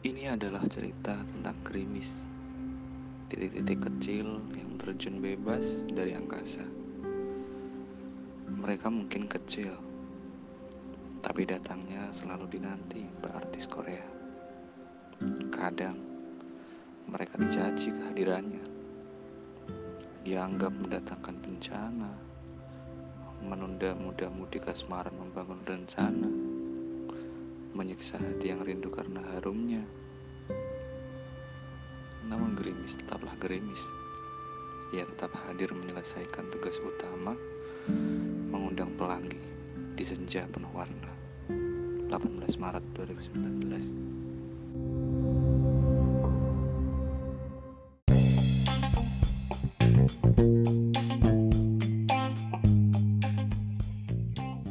Ini adalah cerita tentang gerimis. Titik-titik kecil yang terjun bebas dari angkasa. Mereka mungkin kecil Tapi datangnya selalu dinanti artis Korea. Kadang mereka dicaci kehadirannya. Dianggap mendatangkan bencana Menunda muda-mudi kasmaran membangun rencana menyiksa hati yang rindu karena harumnya. Namun gerimis tetaplah gerimis. Ia tetap hadir menyelesaikan tugas utama, mengundang pelangi di senja penuh warna. 18 Maret 2019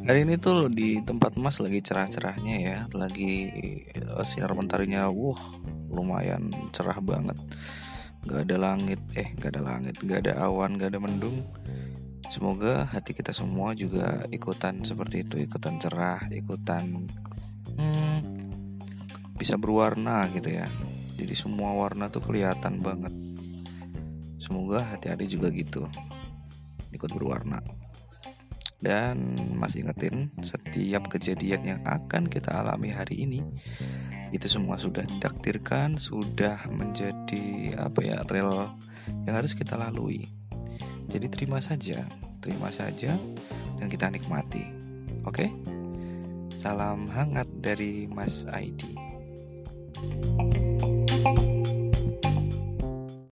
Hari ini tuh di tempat Mas lagi cerah-cerahnya ya, lagi uh, sinar mentarinya, wuh lumayan cerah banget. Gak ada langit, eh gak ada langit, gak ada awan, gak ada mendung. Semoga hati kita semua juga ikutan seperti itu, ikutan cerah, ikutan hmm, bisa berwarna gitu ya. Jadi semua warna tuh kelihatan banget. Semoga hati adik juga gitu, ikut berwarna. Dan masih ingetin setiap kejadian yang akan kita alami hari ini itu semua sudah didaktirkan, sudah menjadi apa ya real yang harus kita lalui. Jadi terima saja, terima saja dan kita nikmati. Oke? Salam hangat dari Mas Aidi.